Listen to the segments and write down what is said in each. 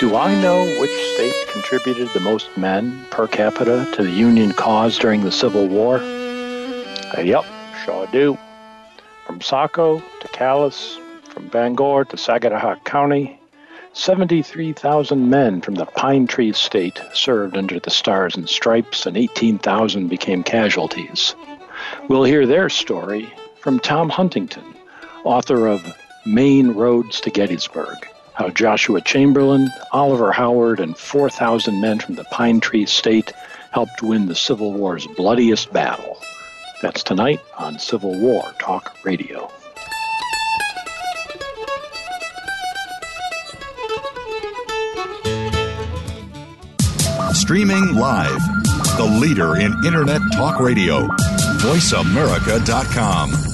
Do I know which state contributed the most men per capita to the Union cause during the Civil War? Uh, yep, sure do. From Saco to Calais, from Bangor to Sagadahoc County, 73,000 men from the Pine Tree State served under the Stars and Stripes, and 18,000 became casualties. We'll hear their story from Tom Huntington, author of Maine Roads to Gettysburg how Joshua Chamberlain, Oliver Howard, and 4,000 men from the Pine Tree State helped win the Civil War's bloodiest battle. That's tonight on Civil War Talk Radio. Streaming live, the leader in Internet Talk Radio, VoiceAmerica.com.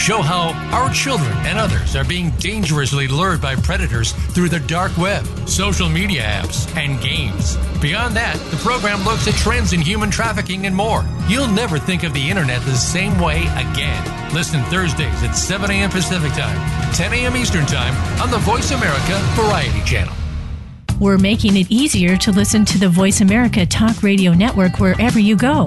show how our children and others are being dangerously lured by predators through the dark web, social media apps, and games. Beyond that, the program looks at trends in human trafficking and more. You'll never think of the internet the same way again. Listen Thursdays at 7 a.m. Pacific Time, 10 a.m. Eastern Time on the Voice America Variety Channel. We're making it easier to listen to the Voice America Talk Radio Network wherever you go.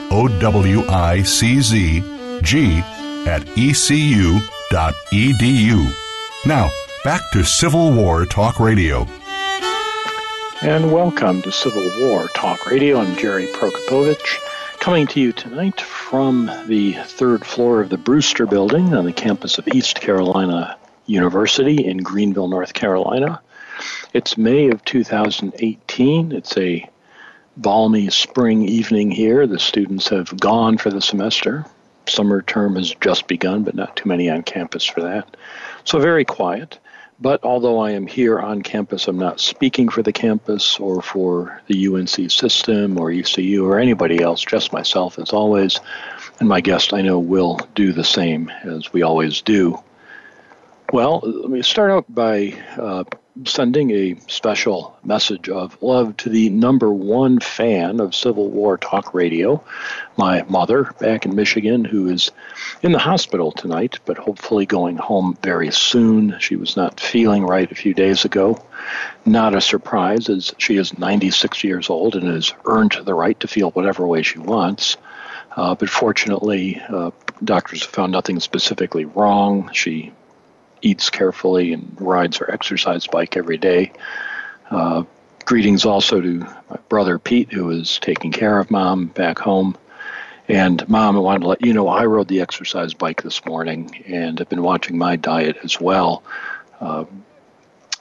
O W I C Z G at ecu.edu. Now, back to Civil War Talk Radio. And welcome to Civil War Talk Radio. I'm Jerry Prokopowicz, coming to you tonight from the third floor of the Brewster Building on the campus of East Carolina University in Greenville, North Carolina. It's May of 2018. It's a balmy spring evening here. The students have gone for the semester. Summer term has just begun, but not too many on campus for that. So very quiet. But although I am here on campus, I'm not speaking for the campus or for the UNC system or ECU or anybody else, just myself as always. And my guest I know will do the same as we always do. Well, let me start out by uh, sending a special message of love to the number one fan of Civil War Talk Radio, my mother back in Michigan, who is in the hospital tonight, but hopefully going home very soon. She was not feeling right a few days ago. Not a surprise, as she is 96 years old and has earned the right to feel whatever way she wants. Uh, but fortunately, uh, doctors have found nothing specifically wrong. She eats carefully and rides her exercise bike every day. Uh, greetings also to my brother Pete, who is taking care of mom back home. And mom, I wanted to let you know I rode the exercise bike this morning and have been watching my diet as well. Uh,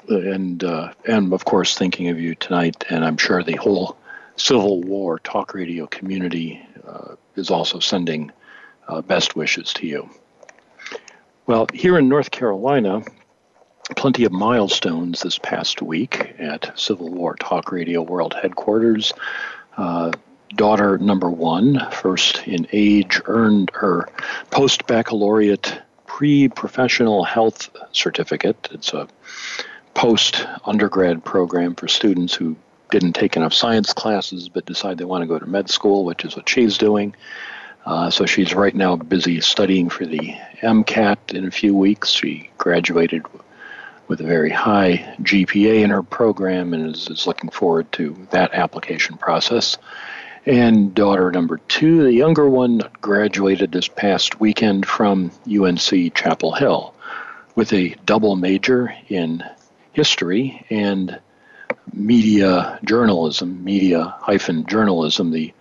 and uh, and of course thinking of you tonight, and I'm sure the whole Civil War talk radio community uh, is also sending uh, best wishes to you. Well, here in North Carolina, plenty of milestones this past week at Civil War Talk Radio World Headquarters. Uh, daughter number one, first in age, earned her post baccalaureate pre professional health certificate. It's a post undergrad program for students who didn't take enough science classes but decide they want to go to med school, which is what she's doing. Uh, so she's right now busy studying for the MCAT in a few weeks. She graduated with a very high GPA in her program and is, is looking forward to that application process. And daughter number two, the younger one, graduated this past weekend from UNC Chapel Hill with a double major in history and media journalism, media hyphen journalism. The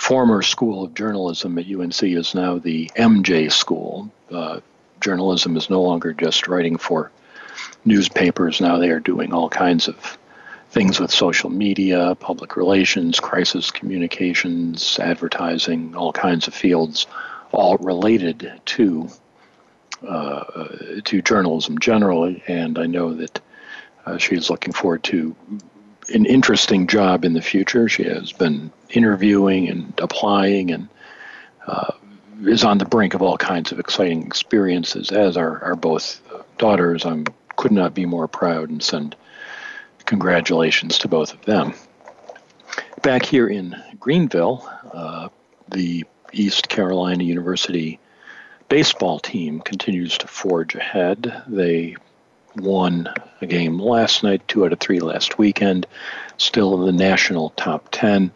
former School of Journalism at UNC is now the MJ School. Uh, journalism is no longer just writing for newspapers. Now they are doing all kinds of things with social media, public relations, crisis communications, advertising, all kinds of fields, all related to uh, to journalism generally. And I know that uh, she is looking forward to an interesting job in the future. She has been interviewing and applying and uh, is on the brink of all kinds of exciting experiences, as are, are both daughters. I could not be more proud and send congratulations to both of them. Back here in Greenville, uh, the East Carolina University baseball team continues to forge ahead. They won a game last night, two out of three last weekend, still in the national top 10.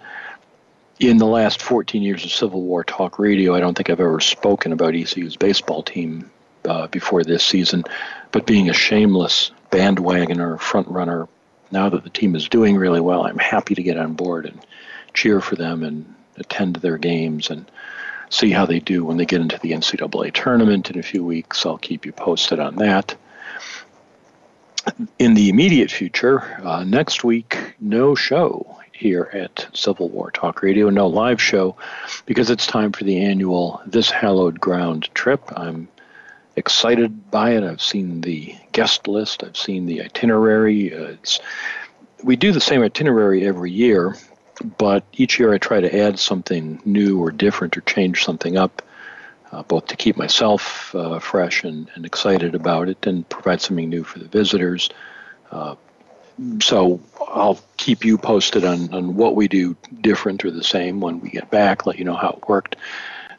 In the last 14 years of Civil War talk radio, I don't think I've ever spoken about ECU's baseball team uh, before this season, but being a shameless bandwagoner, front runner, now that the team is doing really well, I'm happy to get on board and cheer for them and attend their games and see how they do when they get into the NCAA tournament in a few weeks. I'll keep you posted on that in the immediate future, uh, next week, no show here at Civil War Talk Radio, no live show, because it's time for the annual This Hallowed Ground trip. I'm excited by it. I've seen the guest list, I've seen the itinerary. Uh, we do the same itinerary every year, but each year I try to add something new or different or change something up uh, both to keep myself uh, fresh and, and, excited about it and provide something new for the visitors. Uh, so I'll keep you posted on, on what we do different or the same when we get back, let you know how it worked.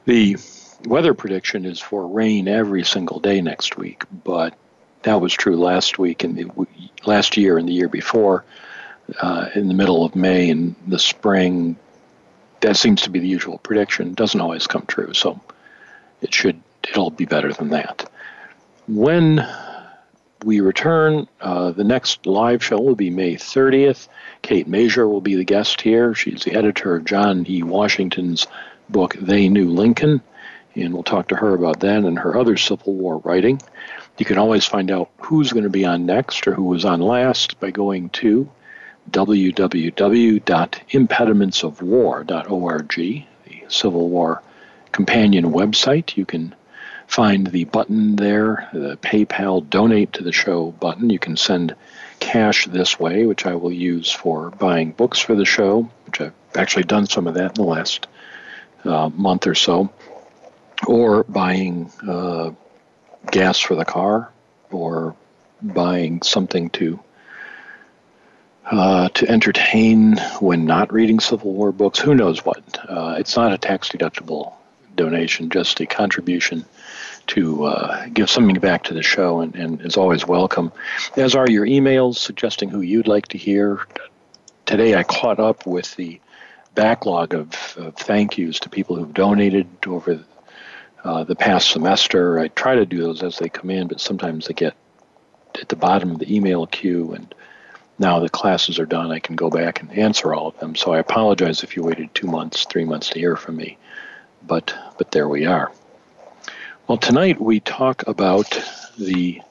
The weather prediction is for rain every single day next week, but that was true last week and the last year and the year before. Uh, in the middle of May and the spring, that seems to be the usual prediction. Doesn't always come true. So it should it'll be better than that. When we return, uh, the next live show will be May 30th. Kate Masur will be the guest here. She's the editor of John E. Washington's book They Knew Lincoln, and we'll talk to her about that and her other Civil War writing. You can always find out who's going to be on next or who was on last by going to www.impedimentsofwar.org, the Civil War companion website. You can find the button there, the PayPal donate to the show button. You can send cash this way, which I will use for buying books for the show, which I've actually done some of that in the last uh, month or so, or buying uh, gas for the car, or buying something to uh, to entertain when not reading Civil War books. Who knows what? Uh, it's not a tax deductible donation, just a contribution to uh, give something back to the show, and, and is always welcome. As are your emails suggesting who you'd like to hear. Today I caught up with the backlog of, of thank yous to people who've donated over uh, the past semester. I try to do those as they come in, but sometimes they get at the bottom of the email queue, and now the classes are done, I can go back and answer all of them. So I apologize if you waited two months, three months to hear from me, but but there we are. Well, tonight we talk about the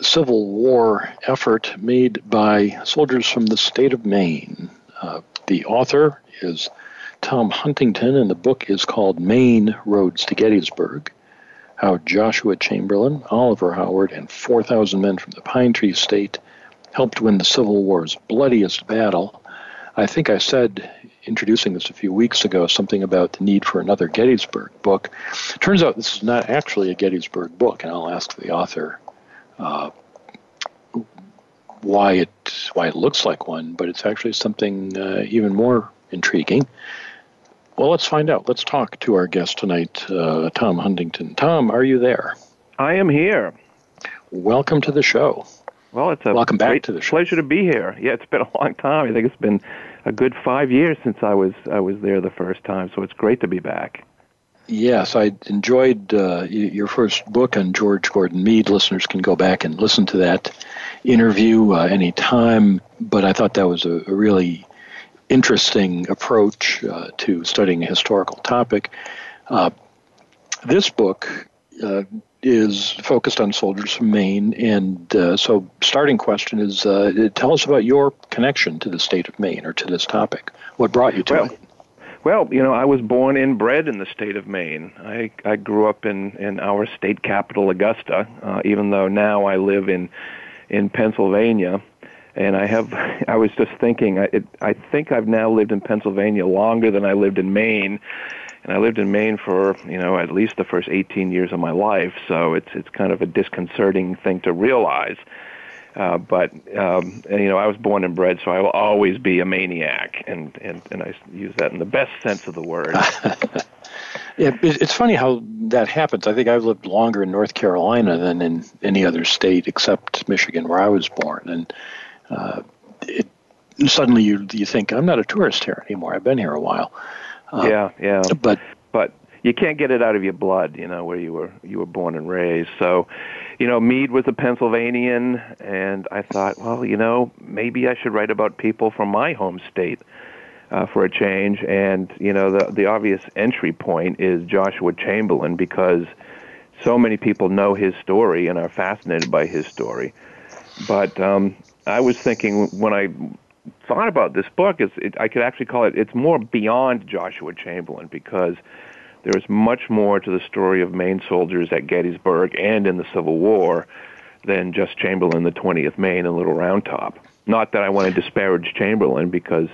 Civil War effort made by soldiers from the state of Maine. Uh, the author is Tom Huntington, and the book is called Maine Roads to Gettysburg How Joshua Chamberlain, Oliver Howard, and 4,000 men from the Pine Tree State helped win the Civil War's bloodiest battle. I think I said, introducing this a few weeks ago, something about the need for another Gettysburg book. It Turns out this is not actually a Gettysburg book, and I'll ask the author uh, why it why it looks like one, but it's actually something uh, even more intriguing. Well, let's find out. Let's talk to our guest tonight, uh, Tom Huntington. Tom, are you there? I am here. Welcome to the show. Well, it's a welcome back to the show. pleasure to be here. Yeah, it's been a long time. I think it's been a good five years since I was I was there the first time, so it's great to be back. Yes, I enjoyed uh, your first book on George Gordon Meade. Listeners can go back and listen to that interview uh, anytime, but I thought that was a, a really interesting approach uh, to studying a historical topic. Uh, this book uh, is focused on soldiers from Maine. And uh, so, starting question is uh, tell us about your connection to the state of Maine or to this topic. What brought you to well, it? Well, you know, I was born and bred in the state of Maine. I, I grew up in, in our state capital, Augusta, uh, even though now I live in, in Pennsylvania. And I have, I was just thinking, I, it, I think I've now lived in Pennsylvania longer than I lived in Maine and I lived in Maine for you know at least the first 18 years of my life. So it's it's kind of a disconcerting thing to realize. Uh, but um, and, you know, I was born and bred, so I will always be a maniac, and and and I use that in the best sense of the word. yeah, it's funny how that happens. I think I've lived longer in North Carolina than in any other state except Michigan, where I was born, and uh, it, suddenly you you think I'm not a tourist here anymore. I've been here a while. Uh, yeah, yeah. But but you can't get it out of your blood, you know, where you were you were born and raised. So, you know, Meade was a Pennsylvanian, and I thought, well, you know, maybe I should write about people from my home state uh, for a change. And you know, the the obvious entry point is Joshua Chamberlain because so many people know his story and are fascinated by his story. But um, I was thinking when I thought about this book is it, I could actually call it it's more beyond Joshua Chamberlain because there's much more to the story of Maine soldiers at Gettysburg and in the Civil War than just Chamberlain, the 20th Maine, and Little Round Top. Not that I want to disparage Chamberlain because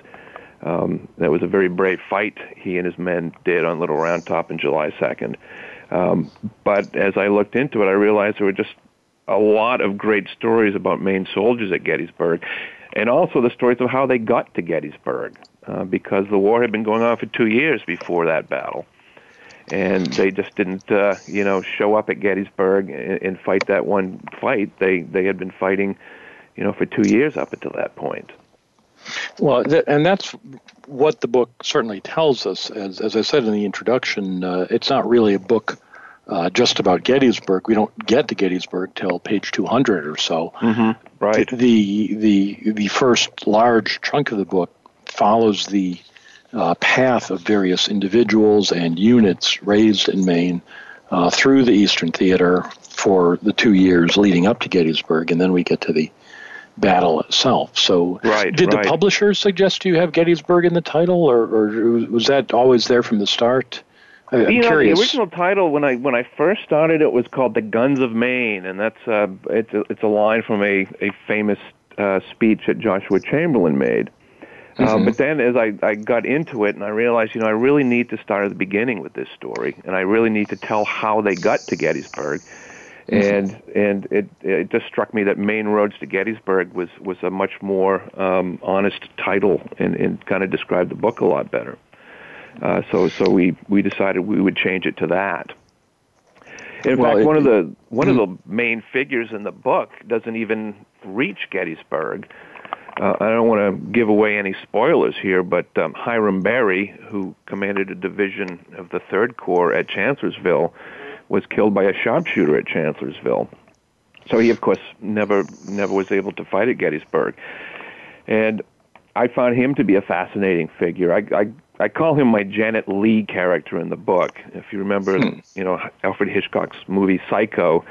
um, that was a very brave fight he and his men did on Little Round Top on July 2nd. Um, but as I looked into it, I realized there were just a lot of great stories about Maine soldiers at Gettysburg and also the stories of how they got to Gettysburg, uh, because the war had been going on for two years before that battle, and they just didn't, uh, you know, show up at Gettysburg and, and fight that one fight. They they had been fighting, you know, for two years up until that point. Well, th- and that's what the book certainly tells us. As, as I said in the introduction, uh, it's not really a book uh, just about Gettysburg. We don't get to Gettysburg till page 200 or so. Mm-hmm. Right. The the the first large chunk of the book follows the uh, path of various individuals and units raised in Maine uh, through the Eastern Theater for the two years leading up to Gettysburg, and then we get to the battle itself. So, right, did right. the publishers suggest you have Gettysburg in the title, or, or was that always there from the start? I'm you know, curious. the original title when I when I first started it was called "The Guns of Maine," and that's uh, it's a, it's a line from a a famous uh, speech that Joshua Chamberlain made. Uh, mm-hmm. But then, as I, I got into it, and I realized, you know, I really need to start at the beginning with this story, and I really need to tell how they got to Gettysburg. Mm-hmm. And and it it just struck me that Maine Roads to Gettysburg was was a much more um, honest title and, and kind of described the book a lot better. Uh, so so we we decided we would change it to that. In well, fact, it, one of the one of hmm. the main figures in the book doesn't even reach Gettysburg. Uh, I don't want to give away any spoilers here, but um, Hiram Berry, who commanded a division of the Third Corps at Chancellorsville, was killed by a sharpshooter at Chancellorsville. so he, of course, never never was able to fight at Gettysburg, and I found him to be a fascinating figure. I, I I call him my Janet Leigh character in the book. If you remember, hmm. you know Alfred Hitchcock's movie Psycho,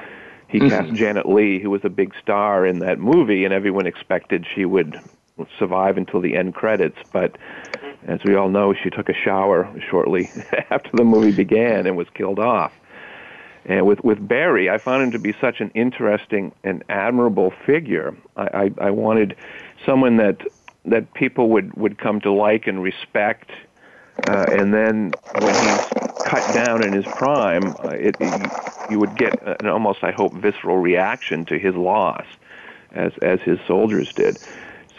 he mm-hmm. cast Janet Leigh, who was a big star in that movie, and everyone expected she would survive until the end credits. But as we all know, she took a shower shortly after the movie began and was killed off. And with with Berry, I found him to be such an interesting and admirable figure. I, I, I wanted someone that that people would would come to like and respect. Uh, and then when he's cut down in his prime, uh, it, it, you would get an almost, I hope, visceral reaction to his loss, as as his soldiers did.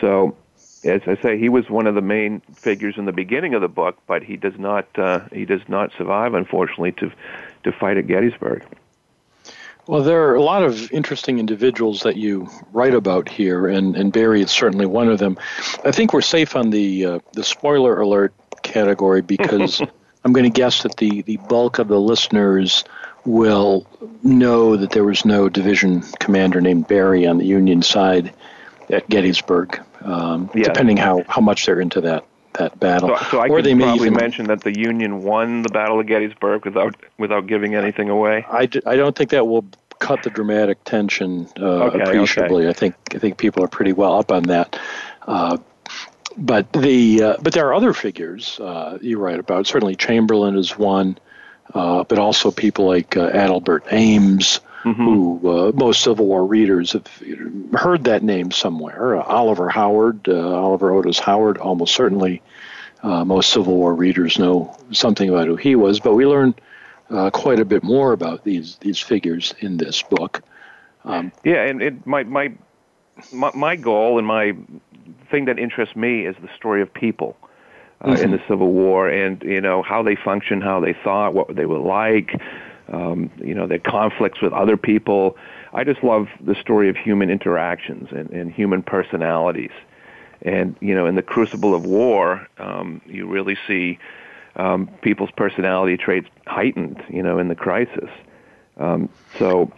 So, as I say, he was one of the main figures in the beginning of the book, but he does not uh, he does not survive, unfortunately, to to fight at Gettysburg. Well, there are a lot of interesting individuals that you write about here, and, and Berry is certainly one of them. I think we're safe on the uh, the spoiler alert category because I'm going to guess that the, the bulk of the listeners will know that there was no division commander named Berry on the Union side at Gettysburg, um, yeah. depending how, how much they're into that that battle. So, so I or they probably even, mention that the Union won the Battle of Gettysburg without without giving anything away. I, d- I don't think that will cut the dramatic tension uh, okay, appreciably. Okay. I think I think people are pretty well up on that. Uh, but the uh, but there are other figures uh, you write about. Certainly Chamberlain is one, uh, but also people like uh, Adelbert Ames, mm-hmm. who uh, most Civil War readers have heard that name somewhere. Uh, Oliver Howard, Oliver Otis Howard, almost certainly most Civil War readers know something about who he was. But we learn quite a bit more about these these figures in this book. Um, yeah, and it, my my, my goal and my thing that interests me is the story of people uh, mm-hmm. in the Civil War, and you know how they functioned, how they thought, what they were like, um, you know their conflicts with other people. I just love the story of human interactions and, and human personalities, and you know in the crucible of war, um, you really see um, people's personality traits heightened, you know, in the crisis. Um, so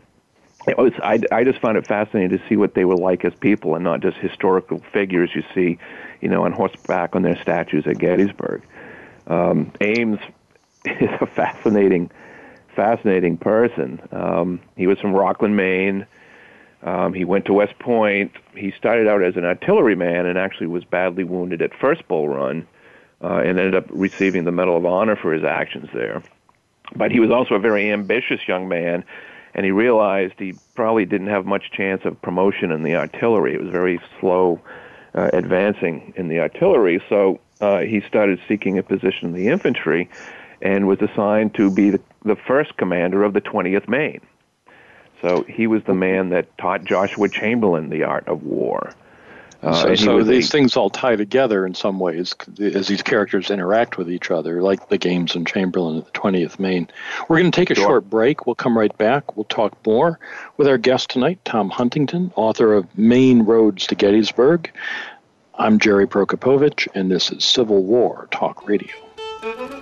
it was, I, I just found it fascinating to see what they were like as people and not just historical figures you see, you know, on horseback on their statues at Gettysburg. Um, Ames is a fascinating, fascinating person. Um, he was from Rockland, Maine. Um, he went to West Point. He started out as an artilleryman and actually was badly wounded at First Bull Run uh, and ended up receiving the Medal of Honor for his actions there. But he was also a very ambitious young man and he realized he probably didn't have much chance of promotion in the artillery. It was very slow uh, advancing in the artillery, so uh, he started seeking a position in the infantry and was assigned to be the, the first commander of the 20th Maine. So he was the man that taught Joshua Chamberlain the art of war. Uh, so, so these things all tie together in some ways as these characters interact with each other, like the games in Chamberlain at the 20th Maine. We're going to take a sure. short break. We'll come right back. We'll talk more with our guest tonight, Tom Huntington, author of Maine Roads to Gettysburg. I'm Jerry Prokopowicz, and this is Civil War Talk Radio.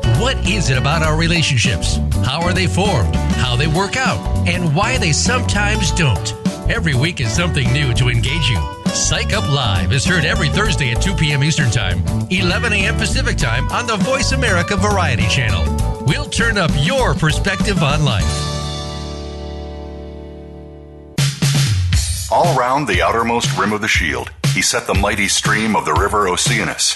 What is it about our relationships? How are they formed? How they work out? And why they sometimes don't? Every week is something new to engage you. Psych Up Live is heard every Thursday at 2 p.m. Eastern Time, 11 a.m. Pacific Time on the Voice America Variety Channel. We'll turn up your perspective on life. All round the outermost rim of the shield, he set the mighty stream of the river Oceanus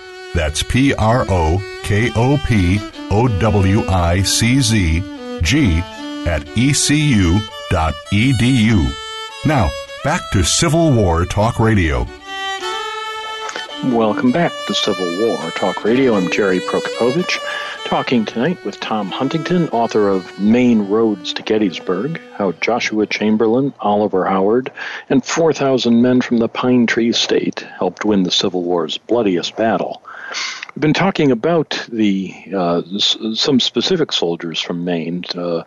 That's P R O K O P O W I C Z G at ecu.edu. Now, back to Civil War Talk Radio. Welcome back to Civil War Talk Radio. I'm Jerry Prokopowicz, talking tonight with Tom Huntington, author of Maine Roads to Gettysburg, How Joshua Chamberlain, Oliver Howard, and 4,000 men from the Pine Tree State helped win the Civil War's bloodiest battle. We've been talking about the uh, some specific soldiers from Maine, uh,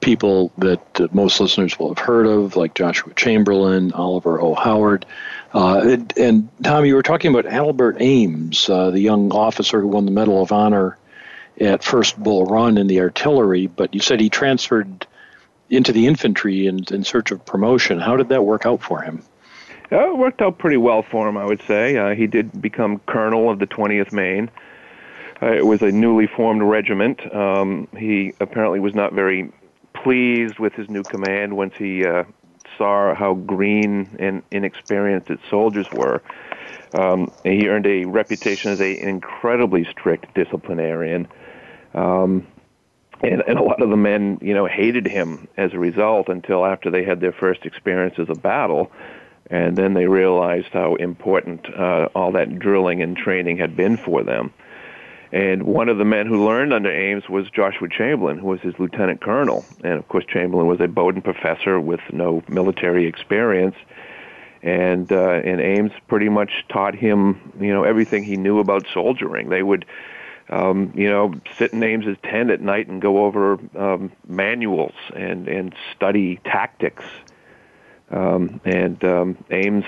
people that uh, most listeners will have heard of, like Joshua Chamberlain, Oliver O. Howard. Uh, and, and, Tom, you were talking about Adelbert Ames, uh, the young officer who won the Medal of Honor at First Bull Run in the artillery, but you said he transferred into the infantry in, in search of promotion. How did that work out for him? Uh, it worked out pretty well for him, I would say. Uh, he did become colonel of the 20th Maine. Uh, it was a newly formed regiment. Um, he apparently was not very pleased with his new command once he uh, saw how green and inexperienced its soldiers were. Um, he earned a reputation as an incredibly strict disciplinarian. Um, and, and a lot of the men, you know, hated him as a result until after they had their first experiences of battle and then they realized how important uh, all that drilling and training had been for them. And one of the men who learned under Ames was Joshua Chamberlain, who was his lieutenant colonel. And of course, Chamberlain was a Bowdoin professor with no military experience. And uh, and Ames pretty much taught him, you know, everything he knew about soldiering. They would, um, you know, sit in Ames's tent at night and go over um, manuals and and study tactics um, and um, Ames,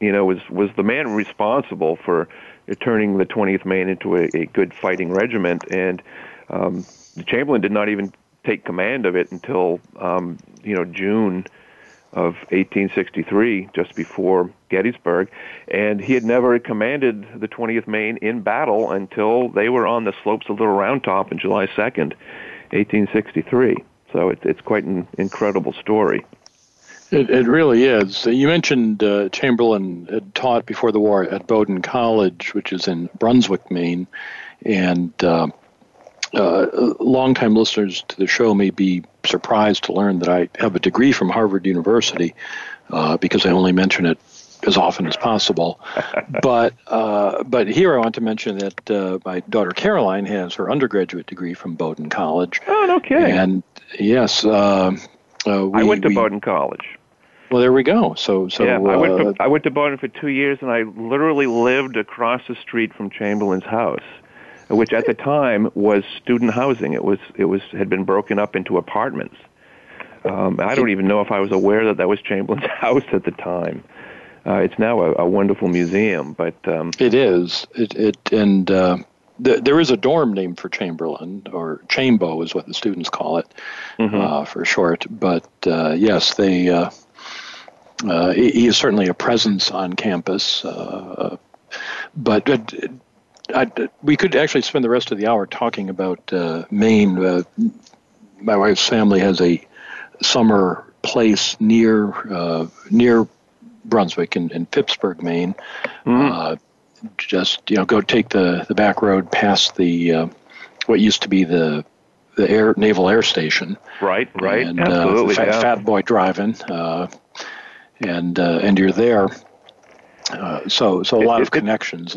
you know, was was the man responsible for turning the 20th Maine into a, a good fighting regiment. And um, Chamberlain did not even take command of it until um, you know June of 1863, just before Gettysburg, and he had never commanded the 20th Maine in battle until they were on the slopes of Little Round Top on July 2nd, 1863. So it, it's quite an incredible story. It, it really is. You mentioned uh, Chamberlain had taught before the war at Bowdoin College, which is in Brunswick, Maine, and uh, uh, longtime listeners to the show may be surprised to learn that I have a degree from Harvard University uh, because I only mention it as often as possible. but uh, but here I want to mention that uh, my daughter Caroline has her undergraduate degree from Bowdoin College. Oh, okay. And yes. Uh, uh, we, I went to we, Bowdoin College. Well, there we go. So, so yeah, I went to uh, I went to Bowdoin for two years, and I literally lived across the street from Chamberlain's house, which at the time was student housing. It was it was had been broken up into apartments. Um, I don't even know if I was aware that that was Chamberlain's house at the time. Uh, it's now a, a wonderful museum, but um, it is. It it and. Uh, there is a dorm named for Chamberlain, or Chambo is what the students call it mm-hmm. uh, for short. But uh, yes, they uh, uh he is certainly a presence on campus. Uh, but I, we could actually spend the rest of the hour talking about uh, Maine. my wife's family has a summer place near near Brunswick and, and Phippsburg, Maine. Mm. just you know, go take the, the back road past the what used to be the the air naval air station. Right, right, and, absolutely. Fat, yeah. fat Boy driving, and and you're there. so so a lot it, of connections.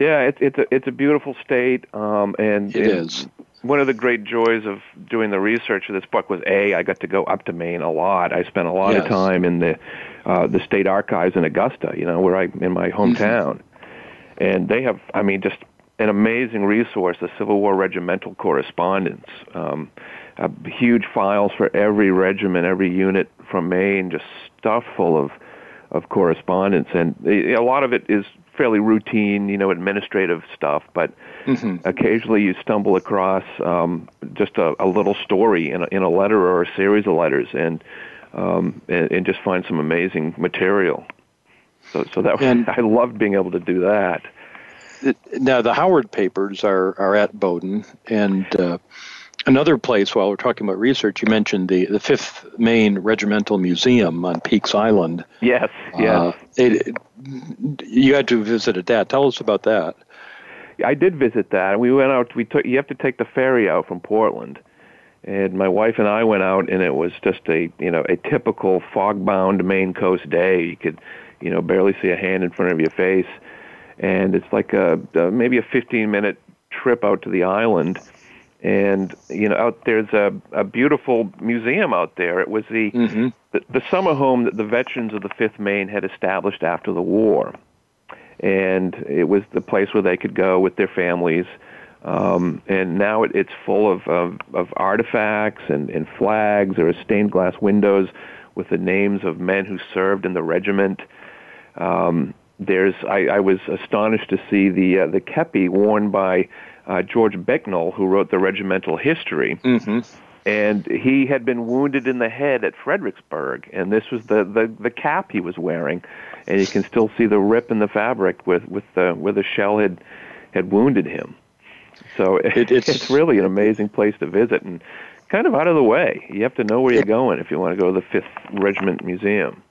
Yeah, it's it's a it's a beautiful state, um, and it is. One of the great joys of doing the research of this book was a I got to go up to Maine a lot. I spent a lot yes. of time in the uh, the state archives in Augusta, you know, where I in my hometown, mm-hmm. and they have, I mean, just an amazing resource, the Civil War regimental correspondence. Um, uh, huge files for every regiment, every unit from Maine, just stuff full of of correspondence, and a lot of it is fairly routine, you know, administrative stuff. But mm-hmm. occasionally you stumble across um, just a, a little story in a, in a letter or a series of letters, and um, and, and just find some amazing material. So, so that and I loved being able to do that. Now the Howard papers are are at Bowdoin, and uh, another place. While we're talking about research, you mentioned the the Fifth Maine Regimental Museum on Peaks Island. Yes, yes. Uh, it, you had to visit that. Tell us about that. I did visit that. We went out. We took. You have to take the ferry out from Portland, and my wife and I went out, and it was just a you know a typical fog-bound Maine coast day. You could you know barely see a hand in front of your face, and it's like a, a maybe a 15-minute trip out to the island and you know out there's a, a beautiful museum out there. It was the, mm-hmm. the the summer home that the veterans of the fifth maine had established after the war. And it was the place where they could go with their families. Um, and now it, it's full of, of, of artifacts and, and flags. There are stained glass windows with the names of men who served in the regiment. Um, there's I, I was astonished to see the uh, the kepi worn by uh, George Bicknell, who wrote the regimental history. Mm-hmm. And he had been wounded in the head at Fredericksburg, and this was the, the, the cap he was wearing, and you can still see the rip in the fabric with, with the, where the shell had had wounded him. So it, it's it's really an amazing place to visit, and kind of out of the way. You have to know where you're going if you want to go to the Fifth Regiment Museum.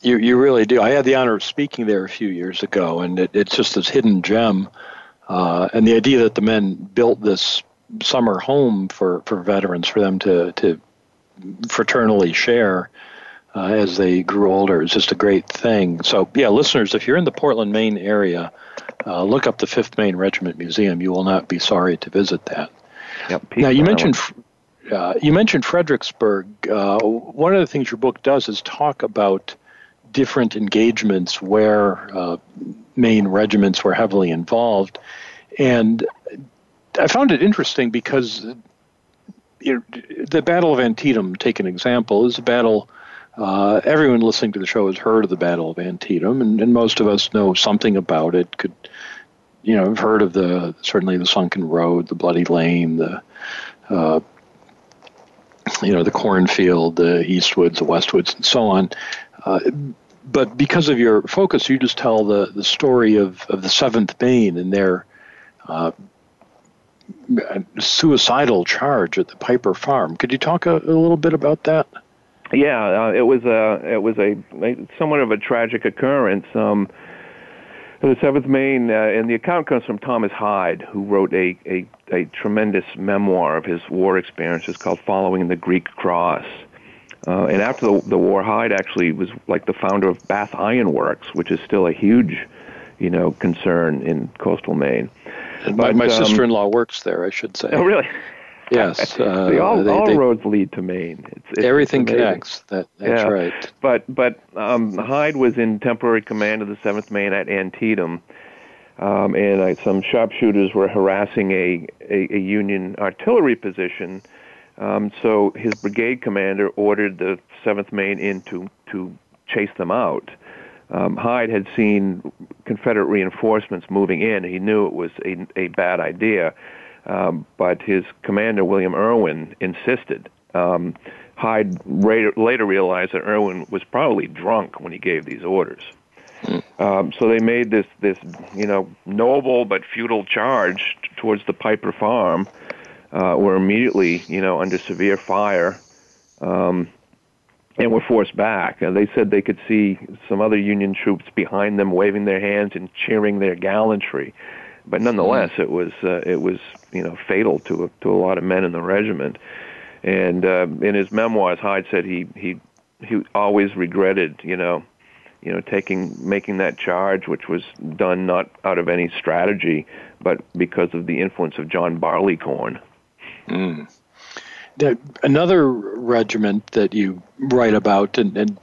You you really do. I had the honor of speaking there a few years ago, and it, it's just this hidden gem uh, and the idea that the men built this summer home for, for veterans, for them to, to fraternally share uh, as they grew older, is just a great thing. So, yeah, listeners, if you're in the Portland, Maine area, uh, look up the 5th Maine Regiment Museum. You will not be sorry to visit that. Yep, now, you mentioned. Uh, you mentioned Fredericksburg. Uh, one of the things your book does is talk about different engagements where uh, Maine regiments were heavily involved. And I found it interesting because you know, the Battle of Antietam, take an example, is a battle. Uh, everyone listening to the show has heard of the Battle of Antietam, and, and most of us know something about it. Could you know, have heard of the certainly the Sunken Road, the Bloody Lane, the uh, you know the cornfield, the Eastwoods, the Westwoods, and so on. Uh, but because of your focus, you just tell the, the story of, of the Seventh Maine and their uh, suicidal charge at the Piper Farm. Could you talk a, a little bit about that? Yeah, uh, it was a it was a, a, somewhat of a tragic occurrence. Um, the Seventh Maine, uh, and the account comes from Thomas Hyde, who wrote a, a, a tremendous memoir of his war experiences called "Following the Greek Cross." Uh, and after the, the war, Hyde actually was like the founder of Bath Iron Works, which is still a huge, you know, concern in coastal Maine. And my, my um, sister-in-law works there, I should say. Oh, really? Yes. Uh, See, all, they, all they, roads lead to Maine. It's, it's, everything connects. That, that's yeah. right. But but um, Hyde was in temporary command of the Seventh Maine at Antietam, um, and uh, some sharpshooters were harassing a, a, a Union artillery position um, so his brigade commander ordered the 7th Maine in to, to chase them out. Um, Hyde had seen Confederate reinforcements moving in. He knew it was a, a bad idea, um, but his commander, William Irwin, insisted. Um, Hyde later realized that Irwin was probably drunk when he gave these orders. Um, so they made this, this, you know, noble but futile charge towards the Piper farm, uh, were immediately, you know, under severe fire. Um, and were forced back. And they said they could see some other Union troops behind them waving their hands and cheering their gallantry. But nonetheless, it was uh, it was you know fatal to a, to a lot of men in the regiment. And uh, in his memoirs, Hyde said he he he always regretted you know you know taking making that charge, which was done not out of any strategy, but because of the influence of John Barleycorn. Mm another regiment that you write about, and, and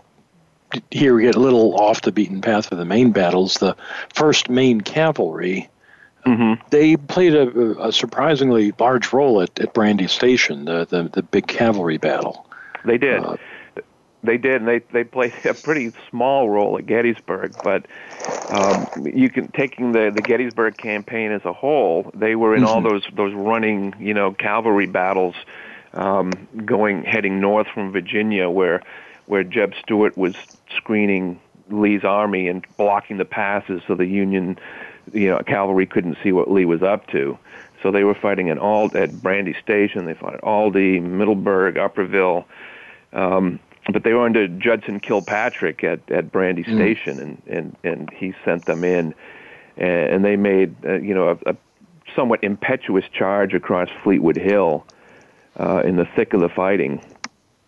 here we get a little off the beaten path of the main battles, the First Maine Cavalry. Mm-hmm. They played a, a, surprisingly large role at, at Brandy Station, the, the, the big cavalry battle. They did. Uh, they did, and they they played a pretty small role at Gettysburg. But um, you can taking the the Gettysburg campaign as a whole, they were in mm-hmm. all those those running you know cavalry battles um, going heading north from Virginia, where where Jeb Stuart was screening Lee's army and blocking the passes so the Union, you know, cavalry couldn't see what Lee was up to. So they were fighting at all at Brandy Station. They fought at Aldie, Middleburg, Upperville. Um, but they were under Judson Kilpatrick at, at Brandy mm. Station, and, and, and he sent them in, and, and they made uh, you know a, a somewhat impetuous charge across Fleetwood Hill, uh, in the thick of the fighting.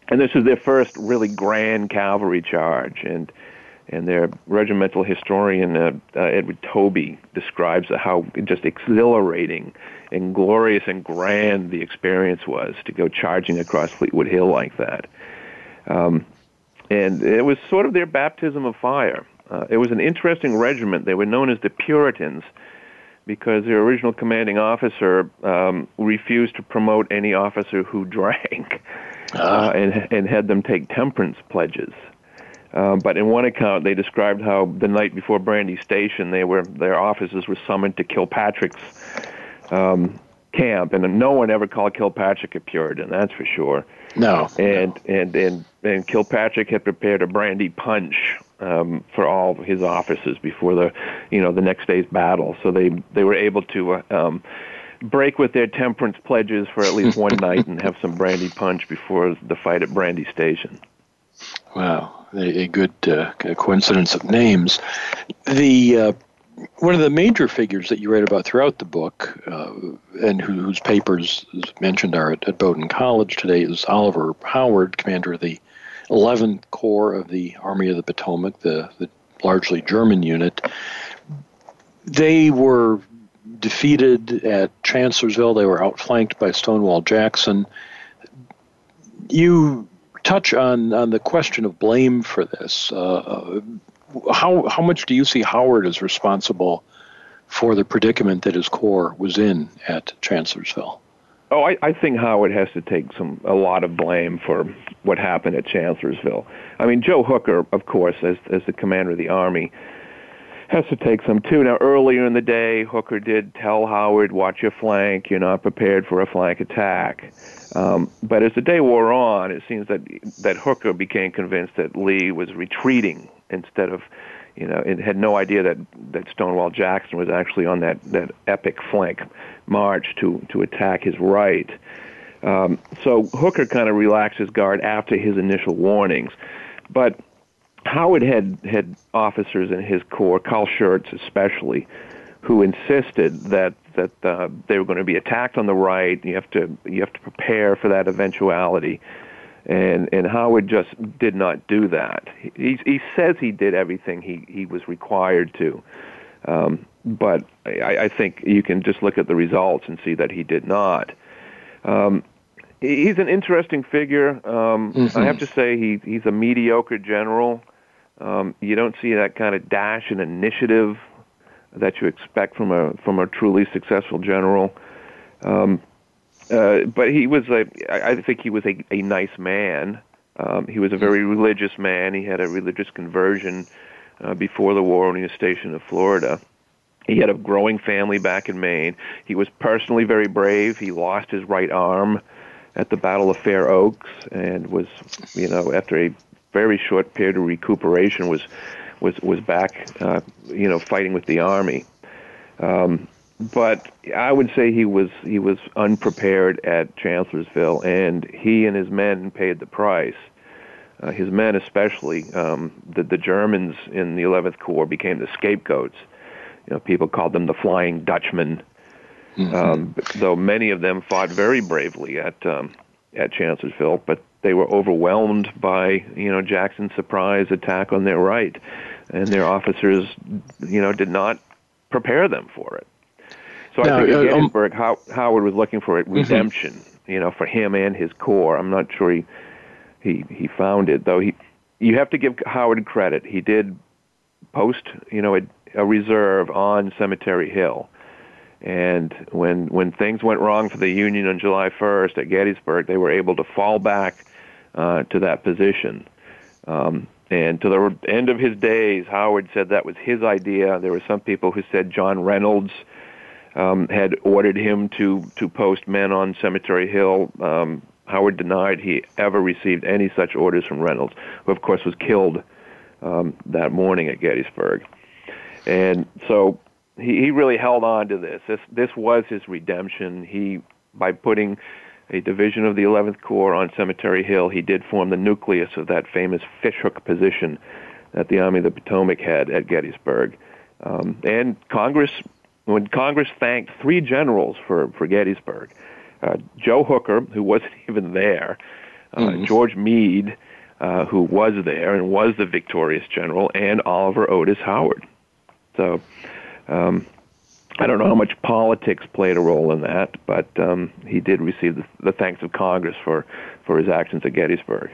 And this was their first really grand cavalry charge, and and their regimental historian uh, uh, Edward Tobie describes how just exhilarating and glorious and grand the experience was to go charging across Fleetwood Hill like that. Um, and it was sort of their baptism of fire. Uh, it was an interesting regiment. They were known as the Puritans because their original commanding officer um, refused to promote any officer who drank uh, and, and had them take temperance pledges. Um, but in one account, they described how the night before Brandy Station, they were their officers were summoned to Kilpatrick's um, camp, and no one ever called Kilpatrick a Puritan. That's for sure. No. And no. and and and Kilpatrick had prepared a brandy punch um, for all his officers before the, you know, the next day's battle. So they they were able to. Uh, um, break with their temperance pledges for at least one night and have some brandy punch before the fight at Brandy Station. Wow, a, a good uh, coincidence of names. The uh, one of the major figures that you write about throughout the book, uh, and who, whose papers mentioned are at, at Bowdoin College today, is Oliver Howard, commander of the 11th Corps of the Army of the Potomac, the, the largely German unit. They were defeated at Chancellorsville. They were outflanked by Stonewall Jackson. You touch on, on the question of blame for this. Uh, how, how much do you see Howard as responsible for the predicament that his corps was in at Chancellorsville? Oh, I, I think Howard has to take some a lot of blame for what happened at Chancellorsville. I mean, Joe Hooker, of course, as as the commander of the army, has to take some too. Now, earlier in the day, Hooker did tell Howard, "Watch your flank. You're not prepared for a flank attack." Um, but as the day wore on, it seems that that Hooker became convinced that Lee was retreating instead of you know, it had no idea that that Stonewall Jackson was actually on that that epic flank march to to attack his right. Um, so Hooker kind of relaxed his guard after his initial warnings, but Howard had had officers in his corps, Carl Schurz especially, who insisted that that uh, they were going to be attacked on the right. You have to you have to prepare for that eventuality and and Howard just did not do that. He he says he did everything he he was required to, um, but I, I think you can just look at the results and see that he did not. Um, he's an interesting figure. Um, mm-hmm. I have to say he he's a mediocre general. Um, you don't see that kind of dash and initiative that you expect from a from a truly successful general. Um, uh, but he was a, I think he was a, a nice man. Um, he was a very religious man. He had a religious conversion uh, before the war on the station of Florida. He had a growing family back in Maine. He was personally very brave. He lost his right arm at the Battle of Fair Oaks and was, you know, after a very short period of recuperation, was was was back, uh, you know, fighting with the army. Um, but I would say he was he was unprepared at Chancellorsville, and he and his men paid the price. uh, his men especially, um, the, the Germans in the 11th Corps became the scapegoats. You know, people called them the Flying Dutchmen, mm-hmm. um, though many of them fought very bravely at um, at Chancellorsville, but they were overwhelmed by you know Jackson's surprise attack on their right, and their officers, you know, did not prepare them for it. So I think at uh, um, Gettysburg, um, Howard was looking for a mm-hmm. redemption, mm-hmm. you know, for him and his corps. I'm not sure he he he found it though. He you have to give Howard credit. He did post, you know, a, a reserve on Cemetery Hill. And when when things went wrong for the Union on July 1st at Gettysburg, they were able to fall back uh, to that position. Um, and to the end of his days, Howard said that was his idea. There were some people who said John Reynolds um, had ordered him to to post men on Cemetery Hill. Um, Howard denied he ever received any such orders from Reynolds, who of course was killed um, that morning at Gettysburg. And so he, he really held on to this. This this was his redemption. He by putting a division of the 11th Corps on Cemetery Hill, he did form the nucleus of that famous fishhook position that the Army of the Potomac had at Gettysburg. Um, and Congress, when Congress thanked three generals for, for Gettysburg, uh, Joe Hooker, who wasn't even there, uh, mm-hmm. George Meade, uh, who was there and was the victorious general, and Oliver Otis Howard. So um, I don't know how much politics played a role in that, but um, he did receive the, the thanks of Congress for, for his actions at Gettysburg.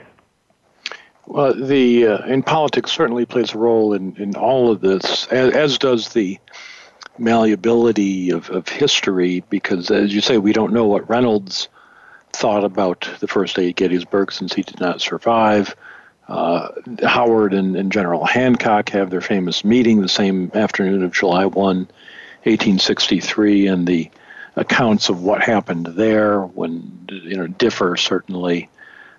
Well, the uh, in politics certainly plays a role in, in all of this, as, as does the malleability of, of history because, as you say, we don't know what Reynolds thought about the first day at Gettysburg since he did not survive. Uh, Howard and, and, General Hancock have their famous meeting the same afternoon of July 1, 1863, and the accounts of what happened there when you know differ certainly.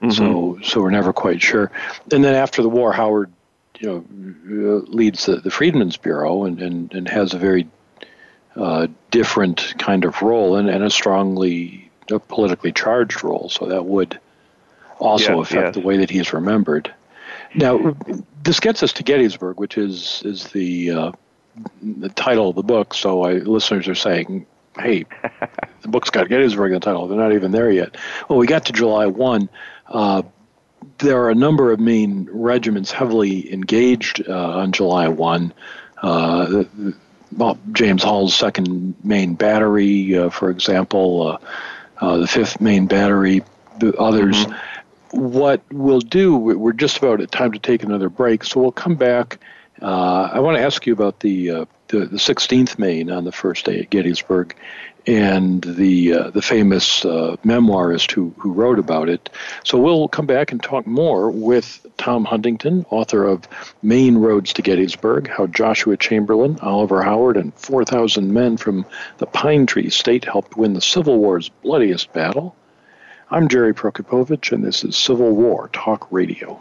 Mm-hmm. So so we're never quite sure. And then after the war, Howard you know leads the, the Freedmen's Bureau and, and, and has a very uh, different kind of role and, and a strongly politically charged role. So that would also yes, affect yes. the way that he's remembered. Now, this gets us to Gettysburg, which is is the uh, the title of the book. So I, listeners are saying, "Hey, the book's got Gettysburg in the title. They're not even there yet." Well, we got to July one. Uh, there are a number of Maine regiments heavily engaged uh, on July one. Uh, well, James Hall's second Maine battery, uh, for example, uh, uh, the fifth Maine battery, the others. Mm-hmm. What we'll do, we're just about at time to take another break, so we'll come back. Uh, I want to ask you about the, uh, the, the 16th Maine on the first day at Gettysburg, and the uh, the famous uh, memoirist who who wrote about it. So we'll come back and talk more with Tom Huntington, author of Maine Roads to Gettysburg: How Joshua Chamberlain, Oliver Howard, and 4,000 men from the Pine Tree State helped win the Civil War's bloodiest battle. I'm Jerry Prokopowicz, and this is Civil War Talk Radio.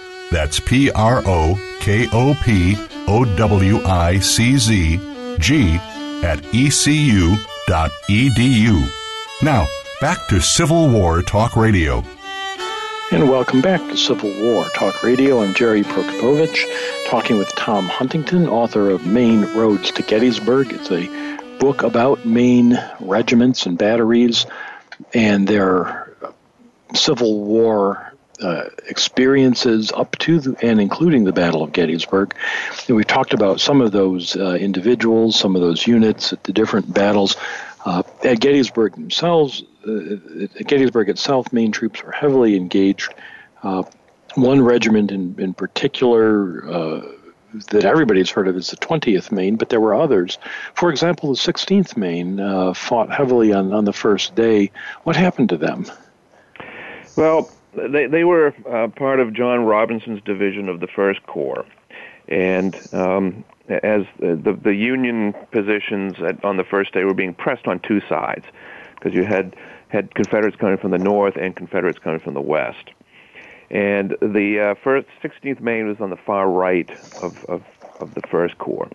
That's P R O K O P O W I C Z G at ecu.edu. Now, back to Civil War Talk Radio. And welcome back to Civil War Talk Radio. I'm Jerry Prokopowicz, talking with Tom Huntington, author of Maine Roads to Gettysburg. It's a book about Maine regiments and batteries and their Civil War uh, experiences up to the, and including the Battle of Gettysburg. And we've talked about some of those uh, individuals, some of those units at the different battles. Uh, at Gettysburg themselves, uh, at Gettysburg itself, Maine troops were heavily engaged. Uh, one regiment in, in particular uh, that everybody's heard of is the 20th Maine, but there were others. For example, the 16th Maine uh, fought heavily on, on the first day. What happened to them? Well, they, they were uh, part of John Robinson's division of the First Corps. And um, as the, the Union positions at, on the first day were being pressed on two sides, because you had had Confederates coming from the north and Confederates coming from the west. And the uh, first 16th Maine was on the far right of, of, of the First Corps.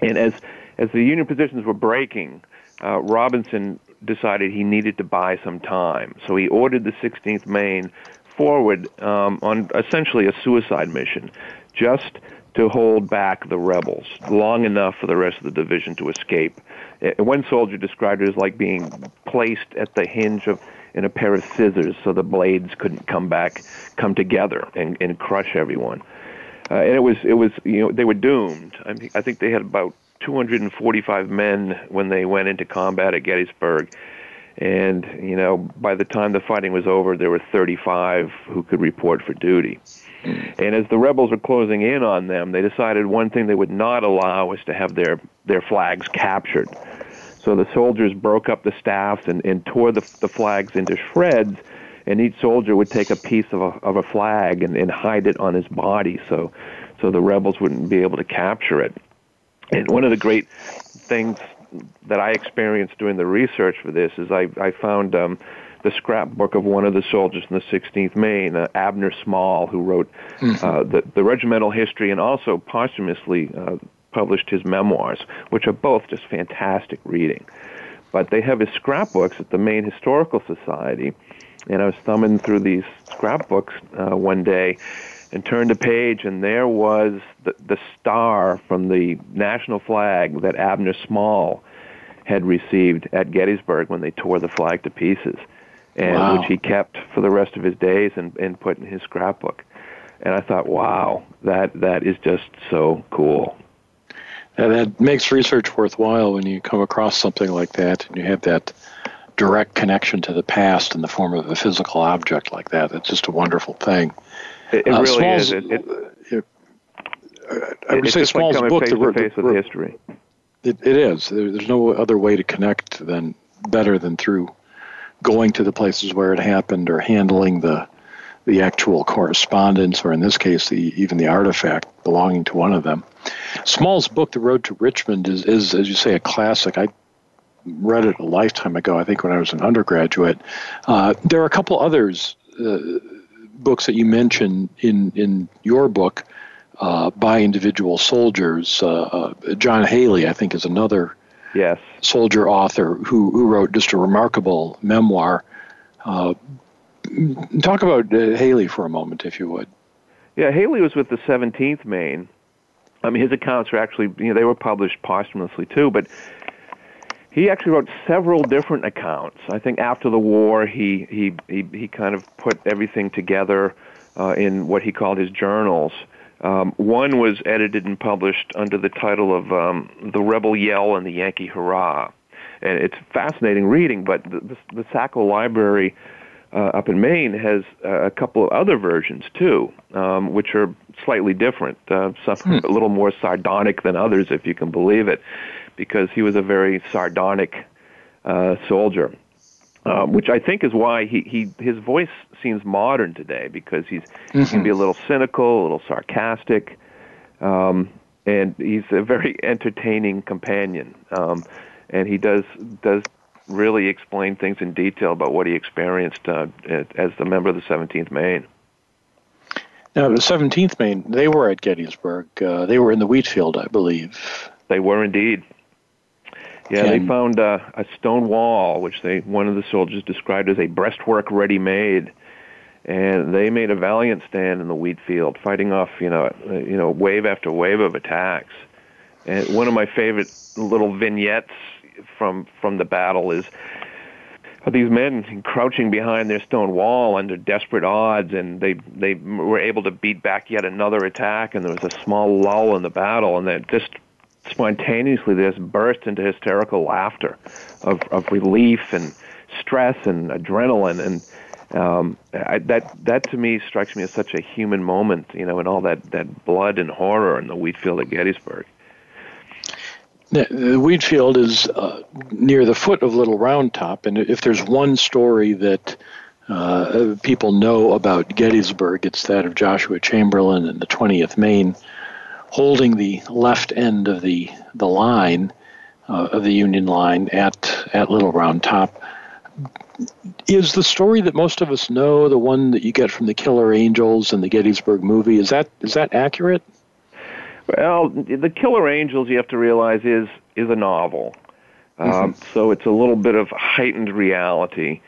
And as as the Union positions were breaking, uh, Robinson decided he needed to buy some time. So he ordered the 16th Maine forward um, on essentially a suicide mission, just to hold back the rebels long enough for the rest of the division to escape. One soldier described it as like being placed at the hinge of in a pair of scissors so the blades couldn't come back, come together and, and crush everyone. Uh, and it was it was you know they were doomed. I, mean, I think they had about 245 men when they went into combat at Gettysburg. And, you know, by the time the fighting was over, there were 35 who could report for duty. And as the rebels were closing in on them, they decided one thing they would not allow was to have their, their flags captured. So the soldiers broke up the staffs and, and tore the, the flags into shreds, and each soldier would take a piece of a, of a flag and, and hide it on his body so, so the rebels wouldn't be able to capture it. And one of the great things that I experienced doing the research for this is I, I found um, the scrapbook of one of the soldiers in the 16th Maine, uh, Abner Small, who wrote mm-hmm. uh, the, the regimental history and also posthumously uh, published his memoirs, which are both just fantastic reading. But they have his scrapbooks at the Maine Historical Society, and I was thumbing through these scrapbooks uh, one day and turned a page, and there was the, the star from the national flag that Abner Small had received at Gettysburg when they tore the flag to pieces, and wow. which he kept for the rest of his days and, and put in his scrapbook. And I thought, wow, that that is just so cool. And that makes research worthwhile when you come across something like that and you have that direct connection to the past in the form of a physical object like that. It's just a wonderful thing. It, it uh, really Small's, is. It, it, it, I would say Small's like book, face the, to face with history. It, it is. There, there's no other way to connect than better than through going to the places where it happened or handling the the actual correspondence, or in this case, the even the artifact belonging to one of them. Small's book, The Road to Richmond, is, is as you say, a classic. I read it a lifetime ago. I think when I was an undergraduate. Uh, there are a couple others. Uh, books that you mentioned in in your book uh, by individual soldiers. Uh, uh, John Haley, I think, is another yes soldier author who who wrote just a remarkable memoir. Uh, talk about uh, Haley for a moment, if you would. Yeah, Haley was with the 17th Maine. I mean, his accounts are actually, you know, they were published posthumously too, but he actually wrote several different accounts. I think after the war, he he he, he kind of put everything together uh, in what he called his journals. Um, one was edited and published under the title of um, "The Rebel Yell and the Yankee Hurrah," and it's fascinating reading. But the, the, the Sackville Library uh, up in Maine has uh, a couple of other versions too, um, which are slightly different. Uh, some hmm. a little more sardonic than others, if you can believe it because he was a very sardonic uh, soldier. Um, which I think is why he, he his voice seems modern today because he's mm-hmm. he can be a little cynical, a little sarcastic, um, and he's a very entertaining companion. Um, and he does does really explain things in detail about what he experienced uh, as the member of the 17th Maine. Now, the 17th Maine, they were at Gettysburg. Uh, they were in the wheat field, I believe. They were indeed. Yeah, and they found uh, a stone wall, which they one of the soldiers described as a breastwork ready made, and they made a valiant stand in the wheat field, fighting off you know you know wave after wave of attacks. And one of my favorite little vignettes from from the battle is these men crouching behind their stone wall under desperate odds, and they they were able to beat back yet another attack, and there was a small lull in the battle, and they just spontaneously just burst into hysterical laughter of of relief and stress and adrenaline, and um, I, that that to me strikes me as such a human moment, you know, and all that that blood and horror in the wheat field at Gettysburg. The, the wheat field is uh, near the foot of Little Round Top, and if there's one story that uh, people know about Gettysburg, it's that of Joshua Chamberlain and the 20th Maine holding the left end of the the line uh, of the Union line at at Little Round Top. Is the story that most of us know the one that you get from the Killer Angels and the Gettysburg movie? Is that is that accurate? Well, the Killer Angels, you have to realize, is is a novel, mm-hmm. um, so it's a little bit of heightened reality.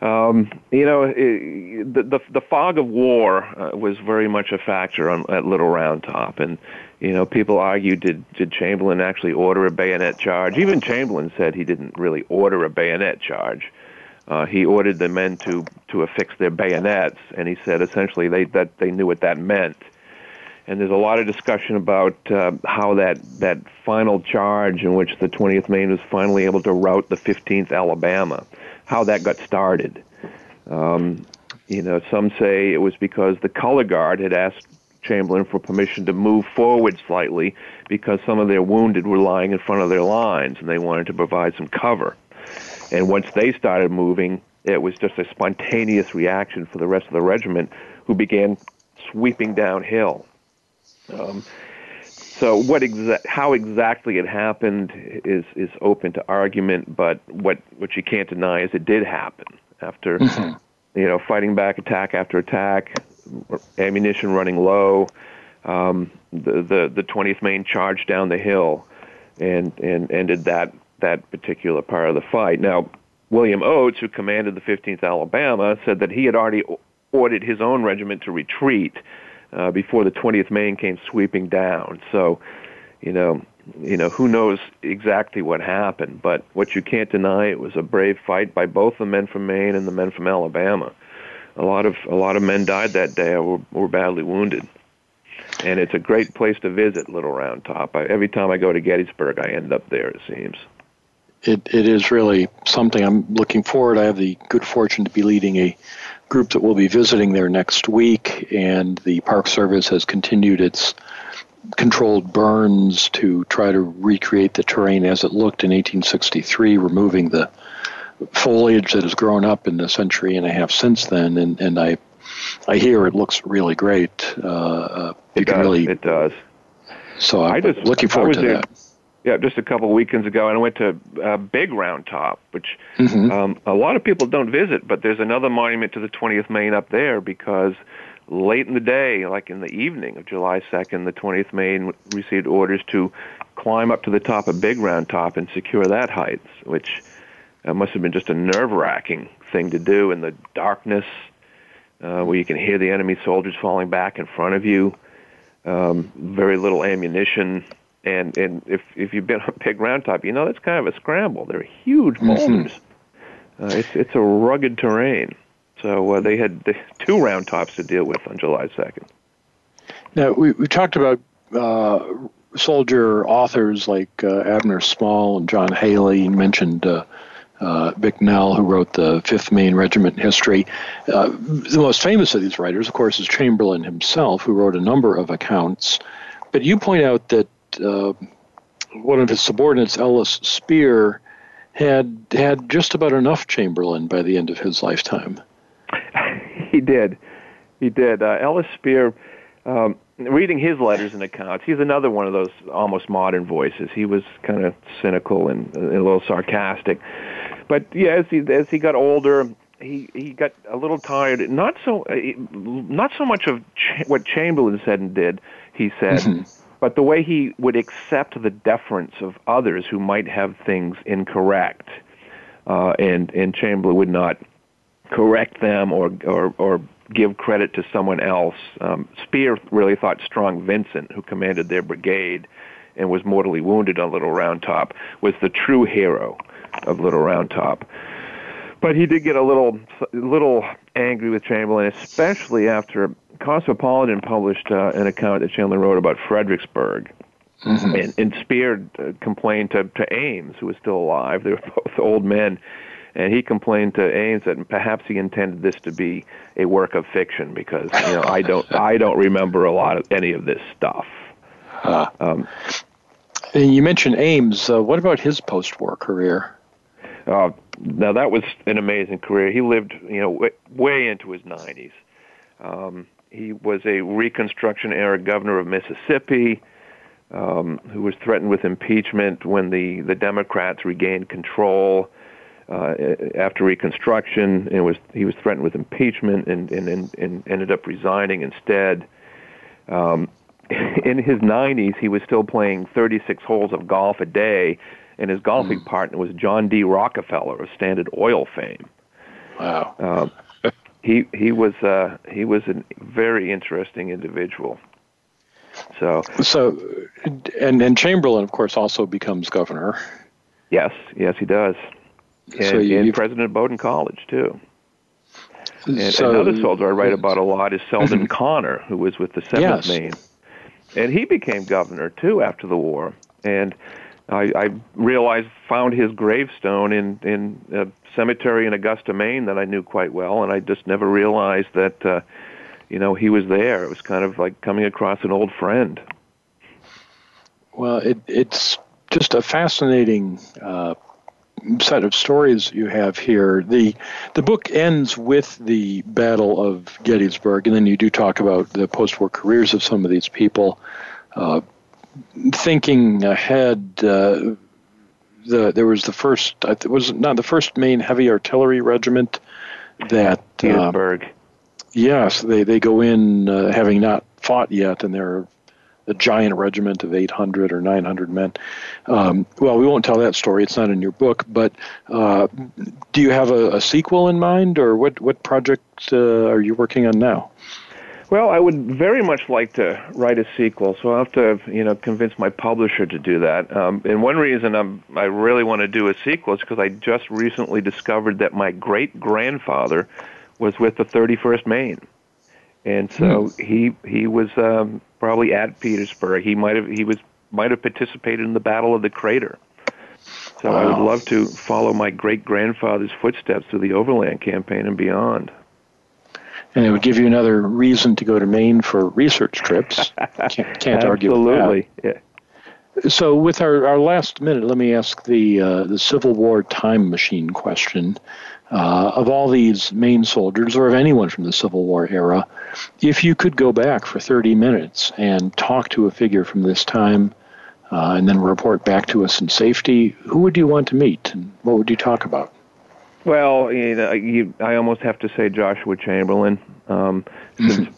Um, you know, it, the, the the fog of war uh, was very much a factor on, at Little Round Top, and you know, people argue did did Chamberlain actually order a bayonet charge? Even Chamberlain said he didn't really order a bayonet charge. Uh, he ordered the men to to affix their bayonets, and he said essentially they that they knew what that meant and there's a lot of discussion about uh, how that that final charge in which the 20th Maine was finally able to rout the 15th Alabama, how that got started. Um, you know, some say it was because the color guard had asked Chamberlain for permission to move forward slightly because some of their wounded were lying in front of their lines and they wanted to provide some cover. And once they started moving, it was just a spontaneous reaction for the rest of the regiment who began sweeping downhill. Um, so what exa- how exactly it happened is is open to argument, but what what you can't deny is it did happen after mm-hmm. you know fighting back attack after attack, ammunition running low. Um, the the the 20th Maine charged down the hill, and and ended that that particular part of the fight. Now, William Oates, who commanded the 15th Alabama, said that he had already ordered his own regiment to retreat uh, before the 20th Maine came sweeping down. So, you know, you know who knows exactly what happened, but what you can't deny it was a brave fight by both the men from Maine and the men from Alabama. A lot of a lot of men died that day or were, were badly wounded, and it's a great place to visit, Little Round Top. I, every time I go to Gettysburg, I end up there. It seems. It it is really something I'm looking forward. I have the good fortune to be leading a group that will be visiting there next week, and the Park Service has continued its controlled burns to try to recreate the terrain as it looked in 1863, removing the foliage that has grown up in the century and a half since then. And, and I, I hear it looks really great. Uh, uh it does. Really, it does. So I'm I just, looking forward to that yeah, just a couple of weekends ago, and I went to uh, Big Round Top, which mm-hmm. um, a lot of people don't visit. But there's another monument to the 20th Maine up there because late in the day, like in the evening of July 2nd, the 20th Maine received orders to climb up to the top of Big Round Top and secure that height, which uh, must have been just a nerve-wracking thing to do in the darkness, uh, where you can hear the enemy soldiers falling back in front of you. Um, very little ammunition and and if if you've been on Big Round Top, you know it's kind of a scramble. They're huge boulders. Mm-hmm. Uh, it's it's a rugged terrain. So uh, they had two round tops to deal with on July 2nd. Now we we talked about uh, soldier authors like uh, Abner Small and John Haley. You mentioned. Uh, uh, Bicknell, who wrote the Fifth Maine Regiment history. Uh, the most famous of these writers, of course, is Chamberlain himself, who wrote a number of accounts. But you point out that uh, one of his subordinates, Ellis Spear, had had just about enough Chamberlain by the end of his lifetime. he did, he did. Uh, Ellis Spear um, reading his letters and accounts, he's another one of those almost modern voices. He was kind of cynical and a little sarcastic. But yeah, as he as he got older, he he got a little tired. Not so uh, not so much of Ch- what Chamberlain said and did. He said. But the way he would accept the deference of others who might have things incorrect, uh, and and Chamberlain would not correct them or or or give credit to someone else. Um, Spear really thought Strong Vincent, who commanded their brigade and was mortally wounded on Little Round Top, was the true hero of Little Round Top. But he did get a little little angry with Chamberlain, especially after Cosmopolitan published uh, an account that Chamberlain wrote about Fredericksburg. Mm-hmm. And, and Spear uh, complained to, to Ames, who was still alive. They were both old men and he complained to Ames that perhaps he intended this to be a work of fiction because you know I don't I don't remember a lot of any of this stuff. Um, and you mentioned Ames. Uh, what about his post-war career? Uh, now that was an amazing career. He lived you know way, way into his 90s. Um, he was a Reconstruction era governor of Mississippi. Um, who was threatened with impeachment when the, the Democrats regained control uh, after Reconstruction, and was he was threatened with impeachment, and and and, and ended up resigning instead. Um, in his 90s, he was still playing 36 holes of golf a day, and his golfing mm. partner was John D. Rockefeller of Standard Oil fame. Wow. Um, he he was uh, he was a very interesting individual. So so, and and Chamberlain, of course, also becomes governor. Yes, yes, he does and, so you, and President of Bowdoin College too. And so, another soldier I write about a lot is Selden Connor, who was with the Seventh yes. Maine, and he became governor too after the war. And I, I realized found his gravestone in in a cemetery in Augusta, Maine, that I knew quite well, and I just never realized that uh, you know he was there. It was kind of like coming across an old friend. Well, it, it's just a fascinating uh, set of stories you have here. The the book ends with the Battle of Gettysburg, and then you do talk about the post-war careers of some of these people. Uh, thinking ahead, uh, the there was the first. It was not the first Maine heavy artillery regiment that uh, Gettysburg. Yes, they they go in uh, having not fought yet, and they're a giant regiment of 800 or 900 men. Um, well, we won't tell that story; it's not in your book. But uh, do you have a, a, sequel in mind, or what what project uh, are you working on now? Well, I would very much like to write a sequel, so I'll have to, you know, convince my publisher to do that. Um, and one reason I'm, I really want to do a sequel is because I just recently discovered that my great grandfather was with the 31st Maine, and so hmm. he he was um, probably at Petersburg. He might have he was might have participated in the Battle of the Crater. So wow. I would love to follow my great grandfather's footsteps through the Overland campaign and beyond. And it would give you another reason to go to Maine for research trips. Can't, can't argue with that. Absolutely. Yeah. So, with our, our last minute, let me ask the uh, the Civil War time machine question uh, of all these Maine soldiers, or of anyone from the Civil War era, if you could go back for 30 minutes and talk to a figure from this time uh, and then report back to us in safety, who would you want to meet and what would you talk about? Well, you know, you, I almost have to say Joshua Chamberlain. Um, since,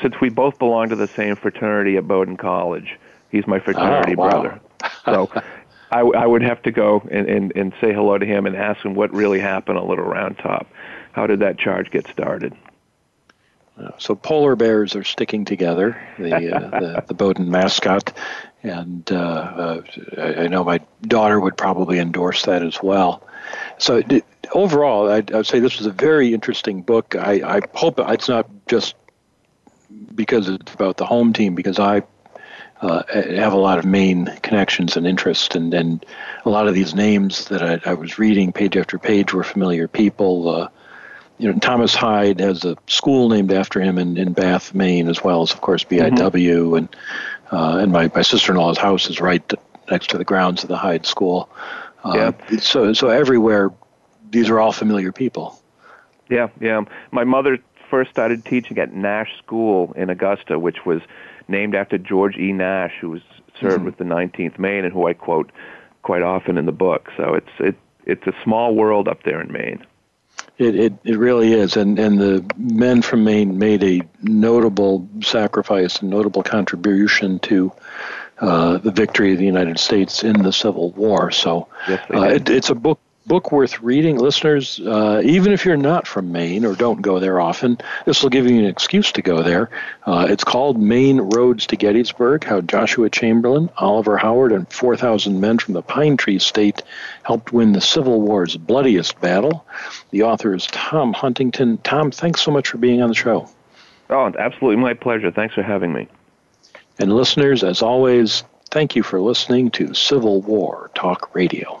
since we both belong to the same fraternity at Bowdoin College, he's my fraternity oh, wow. brother. So I, I would have to go and, and, and say hello to him and ask him what really happened on Little Round Top. How did that charge get started? So polar bears are sticking together, the uh, the, the Bowdoin mascot, and uh, uh, I, I, know my daughter would probably endorse that as well. So overall, I'd, I'd, say this was a very interesting book. I, I hope it's not just because it's about the home team, because I uh, have a lot of Maine connections and interest, and, and a lot of these names that I, I was reading page after page were familiar people. Uh, you know, Thomas Hyde has a school named after him in, in Bath, Maine, as well as, of course, BIW, mm-hmm. and uh, and my, my sister-in-law's house is right next to the grounds of the Hyde School. Uh, yeah. So so everywhere, these are all familiar people. Yeah, yeah. My mother first started teaching at Nash School in Augusta, which was named after George E. Nash, who was served mm-hmm. with the 19th Maine and who I quote quite often in the book. So it's it it's a small world up there in Maine. It, it, it really is. And, and the men from Maine made a notable sacrifice, a notable contribution to uh, the victory of the United States in the Civil War. So uh, it, it's a book book worth reading, listeners. Uh, even if you're not from Maine or don't go there often, this will give you an excuse to go there. Uh, it's called Maine Roads to Gettysburg How Joshua Chamberlain, Oliver Howard, and 4,000 men from the Pine Tree State helped win the Civil War's bloodiest battle. The author is Tom Huntington. Tom, thanks so much for being on the show. Oh, absolutely my pleasure. Thanks for having me. And listeners, as always, thank you for listening to Civil War Talk Radio.